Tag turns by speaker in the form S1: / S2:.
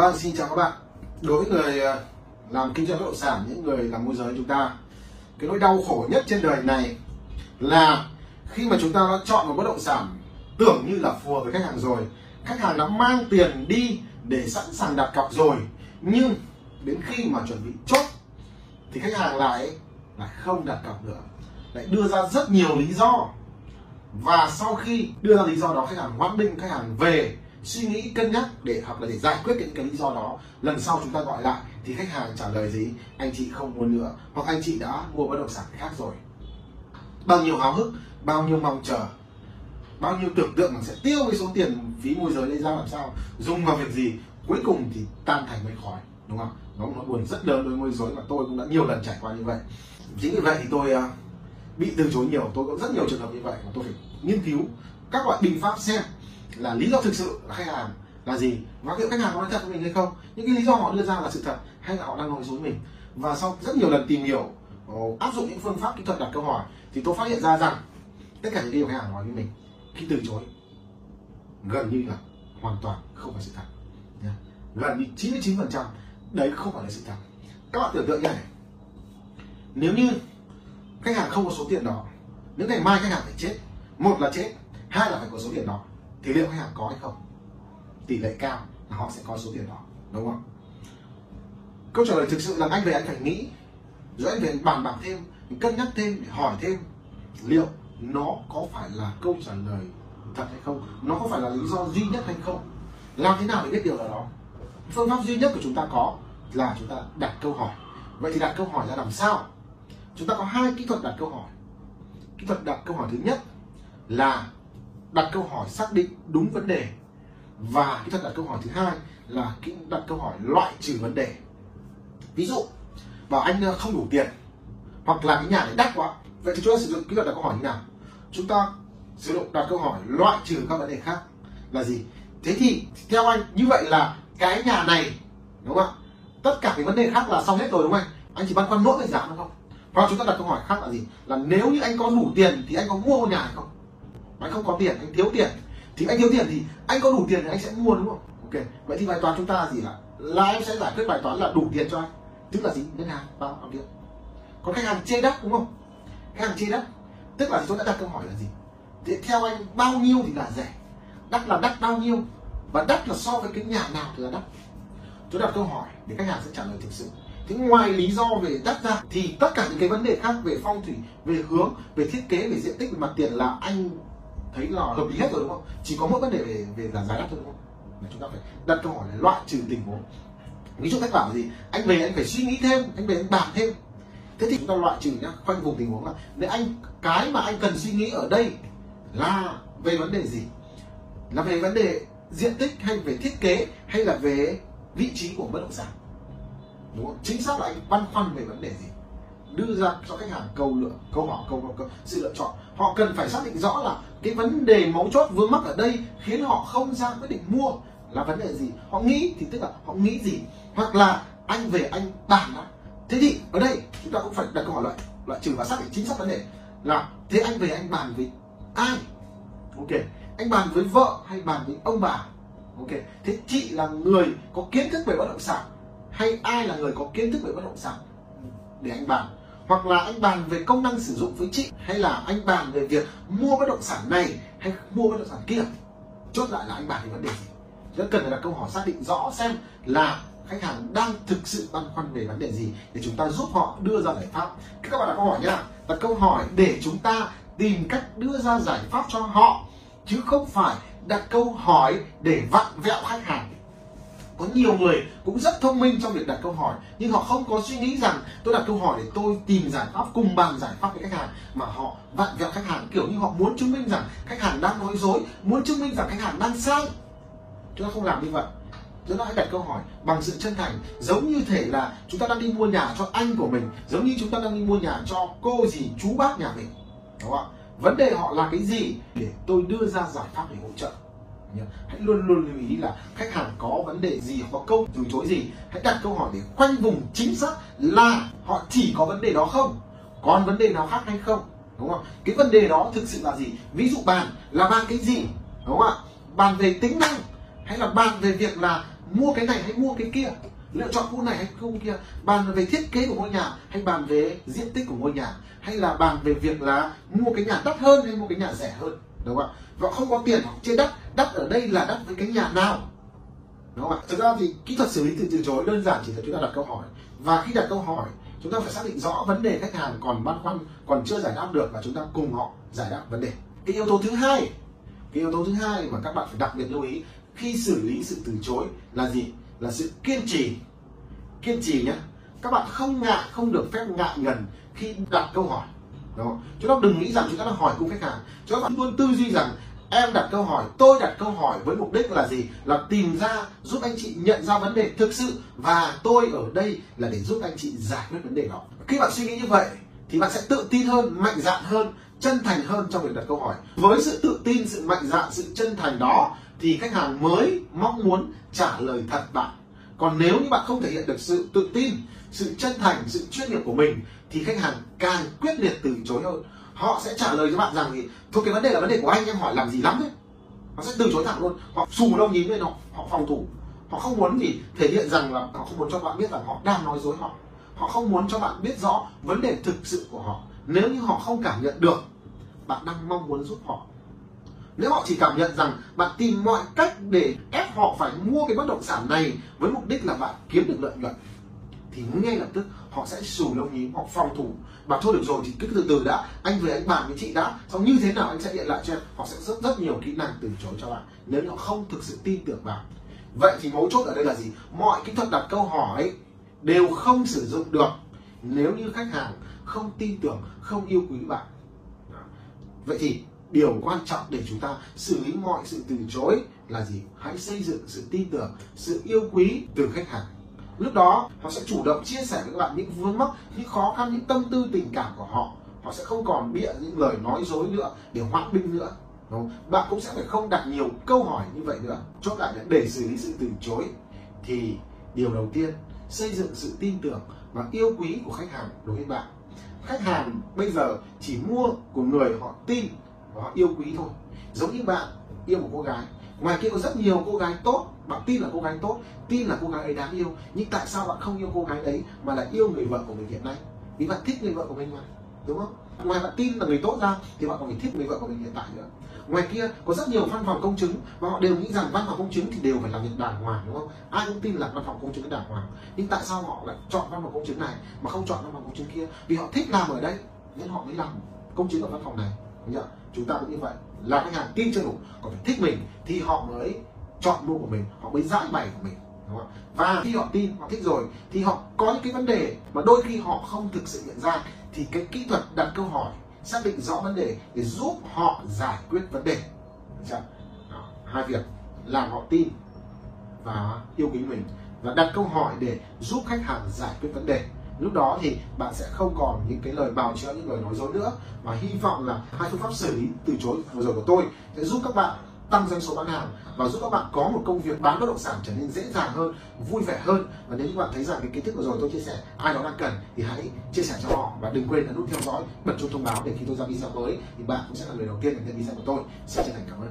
S1: Vâng, xin chào các bạn. Đối với người à, làm kinh doanh bất động sản, những người làm môi giới chúng ta, cái nỗi đau khổ nhất trên đời này là khi mà chúng ta đã chọn một bất động sản tưởng như là phù hợp với khách hàng rồi, khách hàng đã mang tiền đi để sẵn sàng đặt cọc rồi, nhưng đến khi mà chuẩn bị chốt thì khách hàng lại lại không đặt cọc nữa, lại đưa ra rất nhiều lý do và sau khi đưa ra lý do đó khách hàng hoãn định khách hàng về suy nghĩ cân nhắc để hoặc là để giải quyết những cái lý do đó. Lần sau chúng ta gọi lại thì khách hàng trả lời gì? Anh chị không muốn nữa, hoặc anh chị đã mua bất động sản khác rồi. Bao nhiêu háo hức, bao nhiêu mong chờ, bao nhiêu tưởng tượng mình sẽ tiêu cái số tiền phí môi giới lấy ra làm sao? Dùng vào việc gì? Cuối cùng thì tan thành mây khói, đúng không? Nó nó buồn rất lớn đối với môi giới và tôi cũng đã nhiều lần trải qua như vậy. Chính vì vậy thì tôi à, bị từ chối nhiều, tôi có rất nhiều trường hợp như vậy mà tôi phải nghiên cứu các loại biện pháp xem là lý do thực sự là khách hàng là gì? Và liệu khách hàng có nói thật với mình hay không? Những cái lý do họ đưa ra là sự thật hay là họ đang nói dối mình? Và sau rất nhiều lần tìm hiểu ờ, áp dụng những phương pháp kỹ thuật đặt câu hỏi thì tôi phát hiện ra rằng tất cả những điều khách hàng nói với mình khi từ chối gần như là hoàn toàn không phải sự thật gần như 99 phần trăm đấy không phải là sự thật. Các bạn tưởng tượng như này nếu như khách hàng không có số tiền đó, nếu ngày mai khách hàng phải chết, một là chết, hai là phải có số tiền đó thì liệu khách hàng có hay không? Tỷ lệ cao là họ sẽ có số tiền đó, đúng không? Câu trả lời thực sự là anh về anh phải nghĩ. Rồi anh về bàn bạc thêm, cân nhắc thêm để hỏi thêm liệu nó có phải là câu trả lời thật hay không? Nó có phải là lý do duy nhất hay không? Làm thế nào để biết điều là đó? Phương pháp duy nhất của chúng ta có là chúng ta đặt câu hỏi. Vậy thì đặt câu hỏi ra làm sao? Chúng ta có hai kỹ thuật đặt câu hỏi. Kỹ thuật đặt câu hỏi thứ nhất là đặt câu hỏi xác định đúng vấn đề. Và kỹ thuật đặt câu hỏi thứ hai là kỹ đặt câu hỏi loại trừ vấn đề. Ví dụ, bảo anh ờ, không đủ tiền hoặc là cái nhà này đắt quá. Vậy thì chúng ta sử dụng kỹ thuật đặt câu hỏi như nào? Chúng ta sử dụng đặt câu hỏi loại trừ các vấn đề khác là gì? Thế thì theo anh, như vậy là cái nhà này, đúng không ạ? Tất cả cái vấn đề khác là xong hết rồi, đúng không anh? Anh chỉ băn khoăn mỗi về giá, đúng không? Hoặc chúng ta đặt câu hỏi khác là gì? Là nếu như anh có đủ tiền thì anh có mua ngôi nhà hay không? Anh không có tiền, anh thiếu tiền. Thì anh thiếu tiền thì anh có đủ tiền thì anh sẽ mua đúng không? Ok, vậy thì bài toán chúng ta là gì là là em sẽ giải quyết bài toán là đủ tiền cho anh. Tức là gì? Ngân hàng, bao bao điện còn khách hàng chê đắt đúng không? Khách hàng chê đắt. Tức là tôi đã đặt câu hỏi là gì? Thì theo anh, bao nhiêu thì là rẻ? Đắt là đắt bao nhiêu? Và đắt là so với cái nhà nào thì là đắt? Tôi đặt câu hỏi để khách hàng sẽ trả lời thực sự. Thế ngoài lý do về đắt ra, thì tất cả những cái vấn đề khác về phong thủy, về hướng, về thiết kế, về diện tích, về mặt tiền là anh thấy là hợp lý hết rồi đúng không? Chỉ có mỗi vấn đề về về giảm giá đất thôi đúng không? Là chúng ta phải đặt câu hỏi là loại trừ tình huống. Ví dụ cách bảo là gì, anh về anh phải suy nghĩ thêm, anh về anh bàn thêm. Thế thì chúng ta loại trừ nhá, khoanh vùng tình huống là nếu anh, cái mà anh cần suy nghĩ ở đây là về vấn đề gì? Là về vấn đề diện tích hay về thiết kế hay là về vị trí của bất động sản? Đúng không? Chính xác là anh băn khoăn về vấn đề gì? Đưa ra cho khách hàng câu lựa câu hỏi câu, câu, câu sự lựa chọn. Họ cần phải xác định rõ là cái vấn đề mấu chốt vướng mắc ở đây khiến họ không ra quyết định mua là vấn đề gì. Họ nghĩ thì tức là họ nghĩ gì? Hoặc là anh về anh bàn đó thế thì ở đây chúng ta cũng phải đặt câu hỏi loại loại trừ và xác định chính xác vấn đề là thế anh về anh bàn với ai? Ok. Anh bàn với vợ hay bàn với ông bà? Ok. Thế chị là người có kiến thức về bất động sản hay ai là người có kiến thức về bất động sản? Để anh bàn hoặc là anh bàn về công năng sử dụng với chị hay là anh bàn về việc mua bất động sản này hay mua bất động sản kia, chốt lại là anh bàn về vấn đề gì? Rất cần phải đặt câu hỏi xác định rõ xem là khách hàng đang thực sự băn khoăn về vấn đề gì để chúng ta giúp họ đưa ra giải pháp. Các bạn đặt câu hỏi nhá. Đặt câu hỏi để chúng ta tìm cách đưa ra giải pháp cho họ, chứ không phải đặt câu hỏi để vặn vẹo khách hàng có nhiều người cũng rất thông minh trong việc đặt câu hỏi, nhưng họ không có suy nghĩ rằng tôi đặt câu hỏi để tôi tìm giải pháp, cùng bàn giải pháp với khách hàng, mà họ vặn vẹo khách hàng kiểu như họ muốn chứng minh rằng khách hàng đang nói dối, muốn chứng minh rằng khách hàng đang sai. Chúng ta không làm như vậy. Chúng ta hãy đặt câu hỏi bằng sự chân thành, giống như thể là chúng ta đang đi mua nhà cho anh của mình, giống như chúng ta đang đi mua nhà cho cô gì chú bác nhà mình. Đúng không ạ? Vấn đề họ là cái gì để tôi đưa ra giải pháp để hỗ trợ? Hãy luôn luôn lưu ý là khách hàng có vấn đề gì có câu từ chối gì, hãy đặt câu hỏi để khoanh vùng chính xác là họ chỉ có vấn đề đó không, còn vấn đề nào khác hay không, đúng không? Cái vấn đề đó thực sự là gì? Ví dụ bàn là bàn cái gì, đúng không ạ? Bàn về tính năng hay là bàn về việc là mua cái này hay mua cái kia, lựa chọn khu này hay khu kia? Bàn về thiết kế của ngôi nhà hay bàn về diện tích của ngôi nhà? Hay là bàn về việc là mua cái nhà đắt hơn hay mua cái nhà rẻ hơn? Đúng không ạ? Và không có tiền hoặc trên đất đất ở đây là đất với cái nhà nào? Đúng không ạ? Thực ra thì kỹ thuật xử lý từ từ chối, đơn giản chỉ là chúng ta đặt câu hỏi. Và khi đặt câu hỏi, chúng ta phải xác định rõ vấn đề khách hàng còn băn khoăn, còn chưa giải đáp được và chúng ta cùng họ giải đáp vấn đề. Cái yếu tố thứ hai, cái yếu tố thứ hai mà các bạn phải đặc biệt lưu ý khi xử lý sự từ chối là gì? Là sự kiên trì. Kiên trì nhé các bạn không ngại, không được phép ngại ngần khi đặt câu hỏi đúng không? chúng ta đừng nghĩ rằng chúng ta đang hỏi cung khách hàng. Chúng ta luôn tư duy rằng em đặt câu hỏi, tôi đặt câu hỏi với mục đích là gì? Là tìm ra, giúp anh chị nhận ra vấn đề thực sự và tôi ở đây là để giúp anh chị giải quyết vấn đề đó. Khi bạn suy nghĩ như vậy thì bạn sẽ tự tin hơn, mạnh dạn hơn, chân thành hơn trong việc đặt câu hỏi. Với sự tự tin, sự mạnh dạn, sự chân thành đó thì khách hàng mới mong muốn trả lời thật bạn còn nếu như bạn không thể hiện được sự tự tin, sự chân thành, sự chuyên nghiệp của mình, thì khách hàng càng quyết liệt từ chối hơn. Họ sẽ trả lời cho bạn rằng thì, thôi, cái vấn đề là vấn đề của anh, em hỏi làm gì lắm đấy. Họ sẽ từ chối thẳng luôn. Họ xù lông nhím lên, họ họ phòng thủ. Họ không muốn gì thể hiện rằng là họ không muốn cho bạn biết rằng họ đang nói dối họ. Họ không muốn cho bạn biết rõ vấn đề thực sự của họ. Nếu như họ không cảm nhận được, bạn đang mong muốn giúp họ nếu họ chỉ cảm nhận rằng bạn tìm mọi cách để ép họ phải mua cái bất động sản này với mục đích là bạn kiếm được lợi nhuận, thì ngay lập tức họ sẽ xù lông nhím, họ phòng thủ. Và thôi được rồi, thì cứ từ từ đã. Anh về anh bàn với chị đã. Xong như thế nào anh sẽ điện lại cho em? Họ sẽ rất rất nhiều kỹ năng từ chối cho bạn nếu họ không thực sự tin tưởng bạn. vậy thì mấu chốt ở đây là gì? Mọi kỹ thuật đặt câu hỏi đều không sử dụng được nếu như khách hàng không tin tưởng, không yêu quý bạn. Vậy thì điều quan trọng để chúng ta xử lý mọi sự từ chối là gì? Hãy xây dựng sự tin tưởng, sự yêu quý từ khách hàng. Lúc đó, họ sẽ chủ động chia sẻ với các bạn những vướng mắc, những khó khăn, những tâm tư, tình cảm của họ. Họ sẽ không còn bịa những lời nói dối nữa, để hoãn binh nữa, đúng không? bạn cũng sẽ phải không đặt nhiều câu hỏi như vậy nữa. Chốt lại để xử lý sự từ chối thì điều đầu tiên, xây dựng sự tin tưởng và yêu quý của khách hàng đối với bạn. Khách hàng bây giờ chỉ mua của người họ tin và yêu quý thôi. Giống như bạn yêu một cô gái, ngoài kia có rất nhiều cô gái tốt, bạn tin là cô gái tốt, tin là cô gái ấy đáng yêu, nhưng tại sao bạn không yêu cô gái đấy mà lại yêu người vợ của mình hiện nay? Vì bạn thích người vợ của mình mà, đúng không? Ngoài bạn tin là người tốt ra thì bạn còn phải thích người vợ của mình hiện tại nữa. Ngoài kia có rất nhiều văn phòng công chứng và họ đều nghĩ rằng văn phòng công chứng thì đều phải làm việc đàng hoàng, đúng không? Ai cũng tin là văn phòng công chứng đàng hoàng. Nhưng tại sao họ lại chọn văn phòng công chứng này mà không chọn văn phòng công chứng kia? Vì họ thích làm ở đây nên họ mới làm công chứng ở văn phòng này đúng chúng ta cũng như vậy. Là khách hàng tin chưa đủ còn phải thích mình thì họ mới chọn mua của mình họ mới giải bày của mình. Đúng không? và khi họ tin họ thích rồi thì họ có những cái vấn đề mà đôi khi họ không thực sự nhận ra thì cái kỹ thuật đặt câu hỏi xác định rõ vấn đề để giúp họ giải quyết vấn đề. Đó, hai việc. Làm họ tin và yêu quý mình và đặt câu hỏi để giúp khách hàng giải quyết vấn đề lúc đó thì bạn sẽ không còn những cái lời bào chữa, những lời nói dối nữa. Và hy vọng là hai phương pháp xử lý từ chối vừa rồi của tôi sẽ giúp các bạn tăng doanh số bán hàng và giúp các bạn có một công việc bán bất động sản trở nên dễ dàng hơn, vui vẻ hơn. Và nếu như bạn thấy rằng cái kiến thức vừa rồi tôi chia sẻ ai đó đang cần thì hãy chia sẻ cho họ. Và đừng quên ấn nút theo dõi, bật chuông thông báo để khi tôi ra video mới thì bạn cũng sẽ là người đầu tiên nhận video của tôi. Xin chân thành cảm ơn.